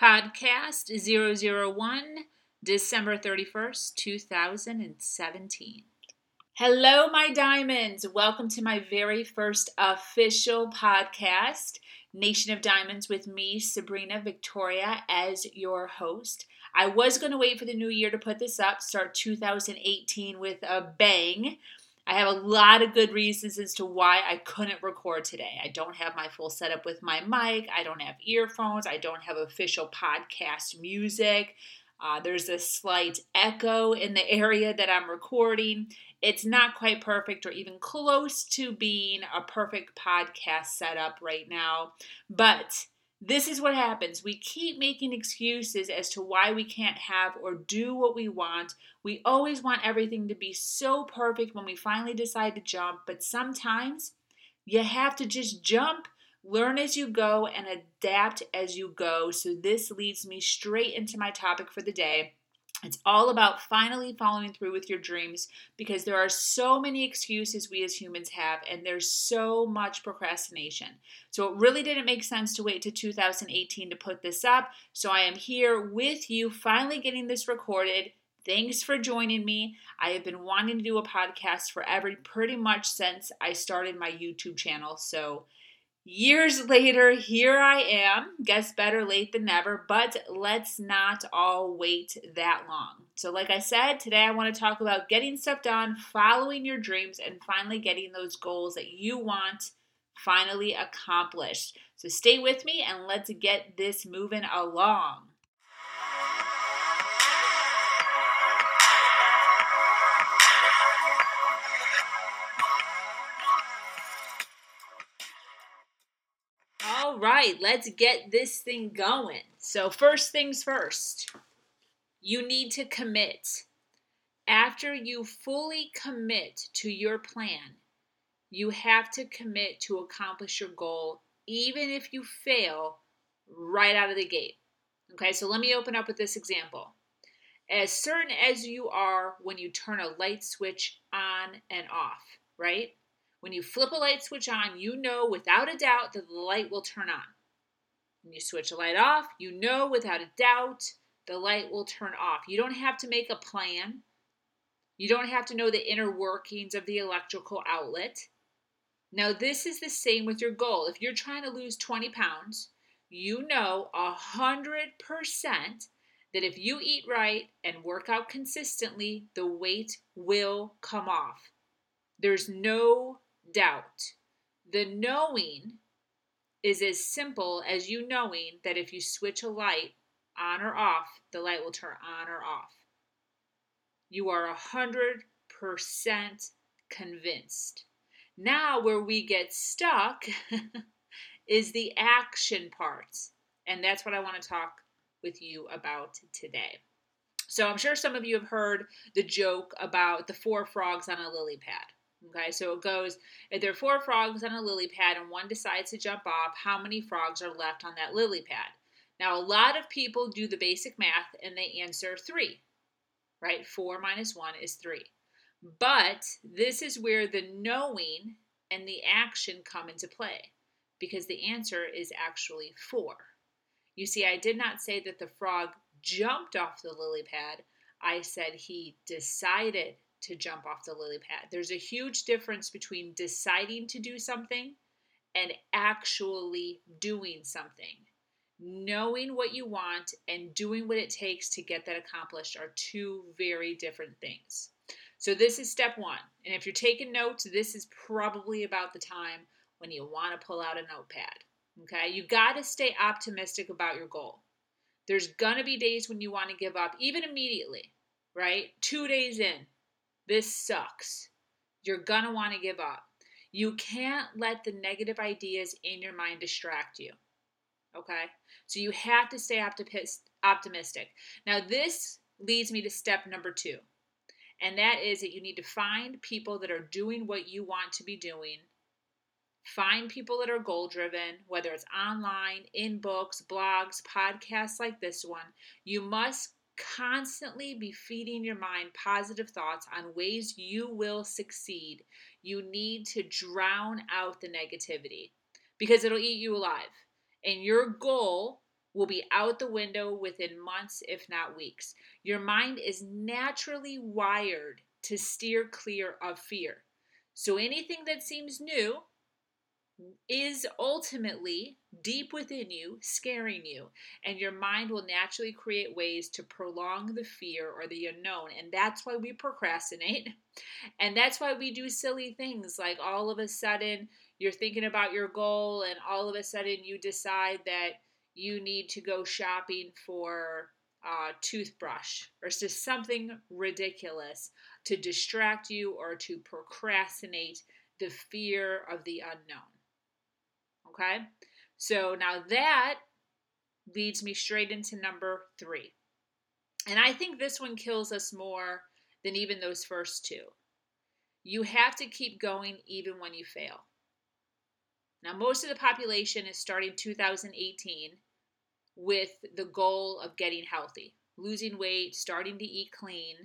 Podcast 001, December 31st, 2017. Hello, my diamonds. Welcome to my very first official podcast, Nation of Diamonds, with me, Sabrina Victoria, as your host. I was going to wait for the new year to put this up, start 2018 with a bang. I have a lot of good reasons as to why I couldn't record today. I don't have my full setup with my mic, I don't have earphones, I don't have official podcast music. Uh, there's a slight echo in the area that I'm recording. It's not quite perfect or even close to being a perfect podcast setup right now, but this is what happens. We keep making excuses as to why we can't have or do what we want. We always want everything to be so perfect when we finally decide to jump, but sometimes you have to just jump, learn as you go, and adapt as you go. So, this leads me straight into my topic for the day it's all about finally following through with your dreams because there are so many excuses we as humans have, and there's so much procrastination. So, it really didn't make sense to wait to 2018 to put this up. So, I am here with you, finally getting this recorded. Thanks for joining me. I have been wanting to do a podcast forever, pretty much since I started my YouTube channel. So, Years later, here I am. Guess better late than never, but let's not all wait that long. So, like I said, today I want to talk about getting stuff done, following your dreams, and finally getting those goals that you want finally accomplished. So, stay with me and let's get this moving along. Right, let's get this thing going. So, first things first, you need to commit. After you fully commit to your plan, you have to commit to accomplish your goal, even if you fail right out of the gate. Okay, so let me open up with this example. As certain as you are when you turn a light switch on and off, right? When you flip a light switch on, you know without a doubt that the light will turn on. When you switch a light off, you know without a doubt the light will turn off. You don't have to make a plan. You don't have to know the inner workings of the electrical outlet. Now, this is the same with your goal. If you're trying to lose 20 pounds, you know 100% that if you eat right and work out consistently, the weight will come off. There's no doubt. The knowing is as simple as you knowing that if you switch a light on or off, the light will turn on or off. You are a hundred percent convinced. Now, where we get stuck is the action parts. And that's what I want to talk with you about today. So, I'm sure some of you have heard the joke about the four frogs on a lily pad. Okay, so it goes if there are four frogs on a lily pad and one decides to jump off, how many frogs are left on that lily pad? Now, a lot of people do the basic math and they answer three, right? Four minus one is three. But this is where the knowing and the action come into play because the answer is actually four. You see, I did not say that the frog jumped off the lily pad, I said he decided to jump off the lily pad. There's a huge difference between deciding to do something and actually doing something. Knowing what you want and doing what it takes to get that accomplished are two very different things. So, this is step one. And if you're taking notes, this is probably about the time when you want to pull out a notepad. Okay, you got to stay optimistic about your goal. There's gonna be days when you want to give up, even immediately, right? Two days in, this sucks. You're going to want to give up. You can't let the negative ideas in your mind distract you. Okay? So you have to stay optimistic. Now, this leads me to step number two. And that is that you need to find people that are doing what you want to be doing. Find people that are goal driven, whether it's online, in books, blogs, podcasts like this one. You must constantly be feeding your mind positive thoughts on ways you will succeed, you need to drown out the negativity because it'll eat you alive. And your goal will be out the window within months, if not weeks. Your mind is naturally wired to steer clear of fear. So anything that seems new is ultimately deep within you, scaring you. And your mind will naturally create ways to prolong the fear or the unknown. And that's why we procrastinate. And that's why we do silly things like all of a sudden you're thinking about your goal, and all of a sudden you decide that you need to go shopping for a toothbrush or just something ridiculous to distract you or to procrastinate the fear of the unknown. Okay? So now that leads me straight into number three. And I think this one kills us more than even those first two. You have to keep going even when you fail. Now, most of the population is starting 2018 with the goal of getting healthy, losing weight, starting to eat clean.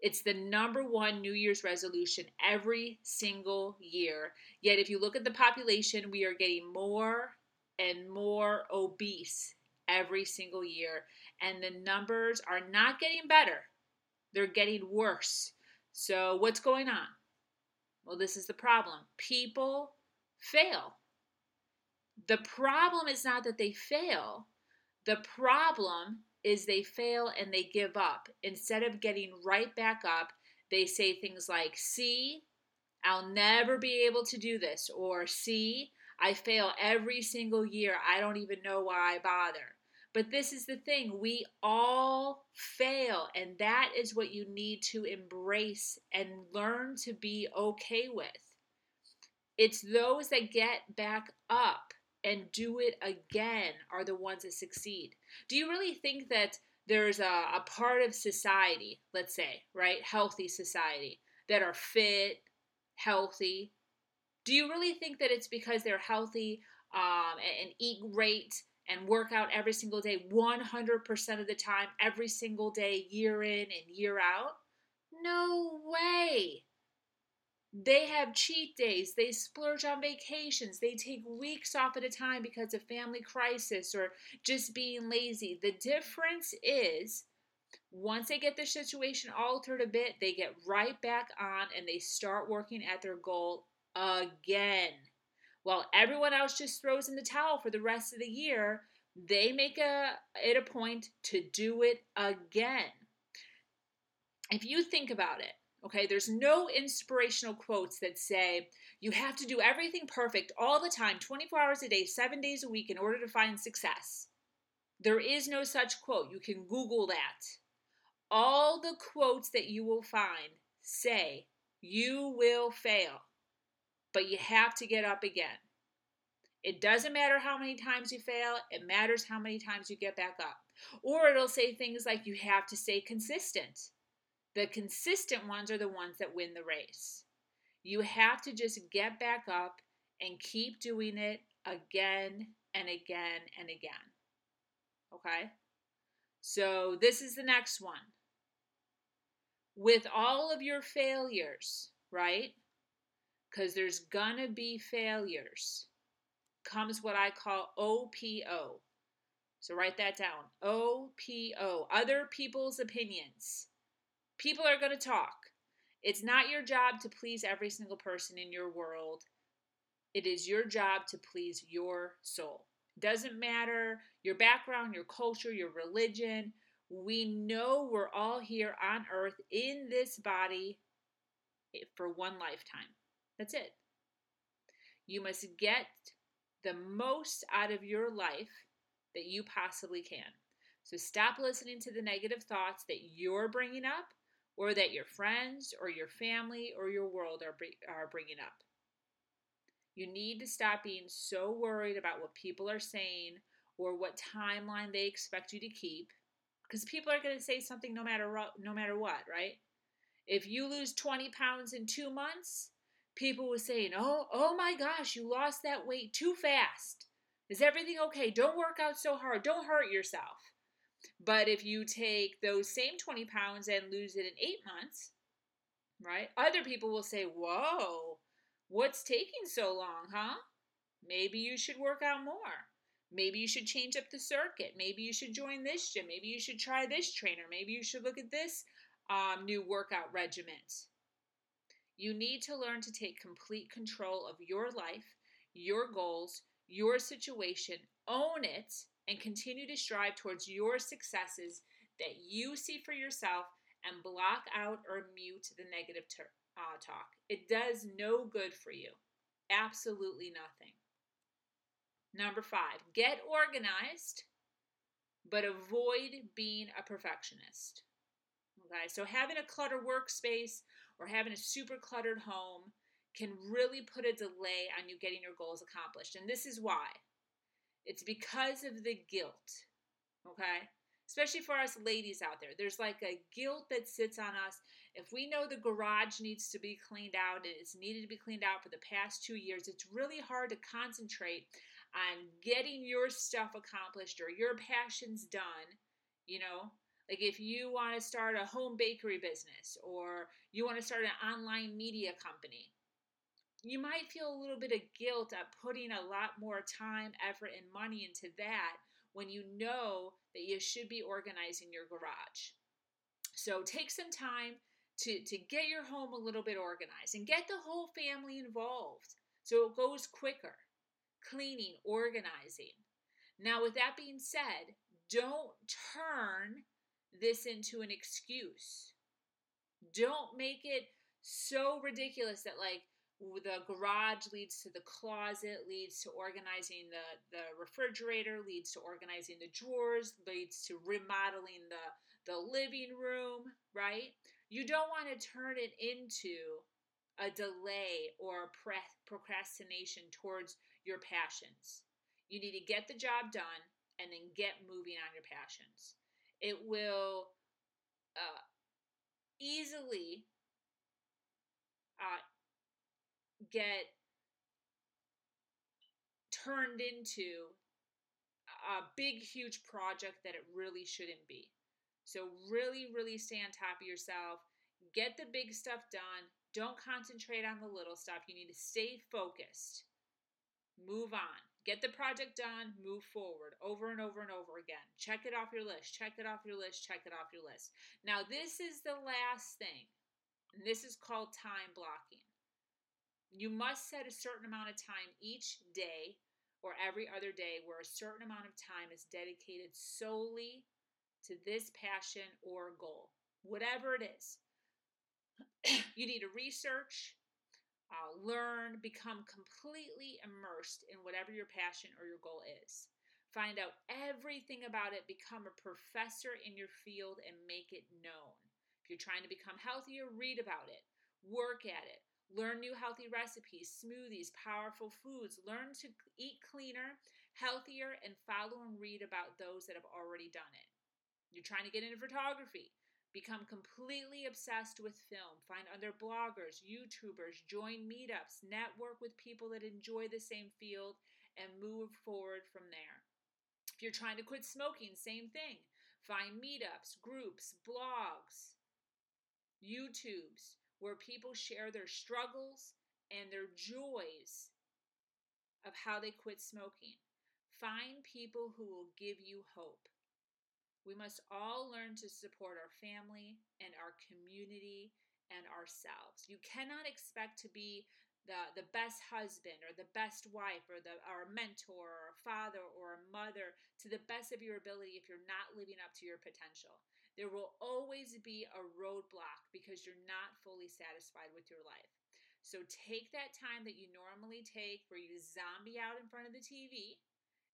It's the number one New Year's resolution every single year. Yet, if you look at the population, we are getting more and more obese every single year. And the numbers are not getting better, they're getting worse. So, what's going on? Well, this is the problem. People fail. The problem is not that they fail, the problem is they fail and they give up. Instead of getting right back up, they say things like, See, I'll never be able to do this, or See, I fail every single year. I don't even know why I bother. But this is the thing we all fail, and that is what you need to embrace and learn to be okay with. It's those that get back up and do it again are the ones that succeed. Do you really think that there's a, a part of society, let's say, right, healthy society, that are fit, healthy? Do you really think that it's because they're healthy um, and, and eat great and work out every single day, 100% of the time, every single day, year in and year out? No way. They have cheat days. They splurge on vacations. They take weeks off at a time because of family crisis or just being lazy. The difference is once they get their situation altered a bit, they get right back on and they start working at their goal again. While everyone else just throws in the towel for the rest of the year, they make a, it a point to do it again. If you think about it, Okay, there's no inspirational quotes that say you have to do everything perfect all the time, 24 hours a day, seven days a week in order to find success. There is no such quote. You can Google that. All the quotes that you will find say you will fail, but you have to get up again. It doesn't matter how many times you fail, it matters how many times you get back up. Or it'll say things like you have to stay consistent. The consistent ones are the ones that win the race. You have to just get back up and keep doing it again and again and again. Okay? So, this is the next one. With all of your failures, right? Because there's gonna be failures, comes what I call OPO. So, write that down OPO, other people's opinions. People are to talk. It's not your job to please every single person in your world. It is your job to please your soul. Doesn't matter your background, your culture, your religion. We know we're all here on earth in this body eh, for one lifetime. That's it. You must get the most out of your life that you possibly can. So stop listening to the negative thoughts that you're bringing up or that your friends or your family or your world are, are bringing up. You need to stop being so worried about what people are saying or what timeline they expect you to keep because people are going to say something no matter no matter what, right? If you lose 20 pounds in 2 months, people were saying, "Oh, oh my gosh, you lost that weight too fast. Is everything okay? Don't work out so hard. Don't hurt yourself." But if you take those same 20 pounds and lose it in eight months, right? Other people will say, Whoa, what's taking so long, huh? Maybe you should work out more. Maybe you should change up the circuit. Maybe you should join this gym. Maybe you should try this trainer. Maybe you should look at this um, new workout regiment. You need to learn to take complete control of your life, your goals, your situation, own it, and continue to strive towards your successes that you see for yourself and block out or mute the negative ter- uh, talk. It does no good for you. Absolutely nothing. Number five, get organized, but avoid being a perfectionist. Okay, so having a cluttered workspace or having a super cluttered home can really put a delay on you getting your goals accomplished. And this is why it's because of the guilt. Okay, especially for us ladies out there. There's like a guilt that sits on us. If we know the garage needs to be cleaned out and it's needed to be cleaned out for the past two years, it's really hard to concentrate on getting your stuff accomplished or your passions done, you know. Like if you want to start a home bakery business or you want to start an online media company, you might feel a little bit of guilt at putting a lot more time, effort, and money into that when you know that you should be organizing your garage. So take some time to, to get your home a little bit organized and get the whole family involved so it goes quicker. Cleaning, organizing. Now, with that being said, don't turn this into an excuse. Don't make it so ridiculous that, like, the garage leads to the closet leads to organizing the the refrigerator leads to organizing the drawers leads to remodeling the the living room right? You don't want to turn it into a delay or pre- procrastination towards your passions. You need to get the job done and then get moving on your passions it will uh, easily uh, get turned into a big, huge project that it really shouldn't be. So, really, really stay on top of yourself. Get the big stuff done. Don't concentrate on the little stuff. You need to stay focused. Move on. Get the project done. Move forward over and over and over again. Check it off your list. Check it off your list. Check it off your list. Now, this is the last thing, and this is called time blocking. You must set a certain amount of time each day or every other day where a certain amount of time is dedicated solely to this passion or goal, whatever it is. you need to research, uh, learn, become completely immersed in whatever your passion or your goal is. Find out everything about it, become a professor in your field, and make it known. If you're trying to become healthier, read about it, work at it, Learn new healthy recipes, smoothies, powerful foods. Learn to eat cleaner, healthier, and follow and read about those that have already done it. You're trying to get into photography. Become completely obsessed with film. Find other bloggers, YouTubers, join meetups, network with people that enjoy the same field, and move forward from there. If you're trying to quit smoking, same thing. Find meetups, groups, blogs, YouTubes where people share their struggles and their joys of how they quit smoking. Find people who will give you hope. We must all learn to support our family and our community and ourselves. You cannot expect to be the, the best husband or the best wife or the a mentor or a father or a mother to the best of your ability if you're not living up to your potential. There will always be a roadblock because you're not fully satisfied with your life. So take that time that you normally take where you zombie out in front of the TV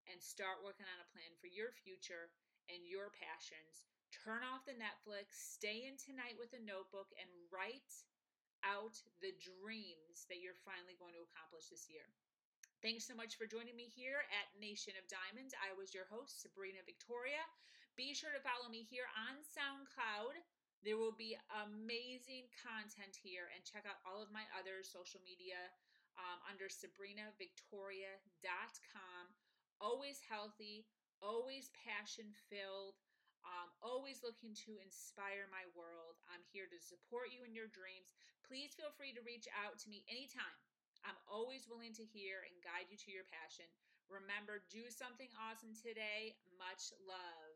and start working on a plan for your future and your passions. Turn off the Netflix, stay in tonight with a notebook, and write out the dreams that you're finally going to accomplish this year. Thanks so much for joining me here at Nation of Diamonds. I was your host, Sabrina Victoria. Be sure to follow me here on SoundCloud. There will be amazing content here, and check out all of my other social media um, under sabrinavictoria.com. Always healthy, always passion filled, um, always looking to inspire my world. I'm here to support you in your dreams. Please feel free to reach out to me anytime. I'm always willing to hear and guide you to your passion. Remember, do something awesome today. Much love.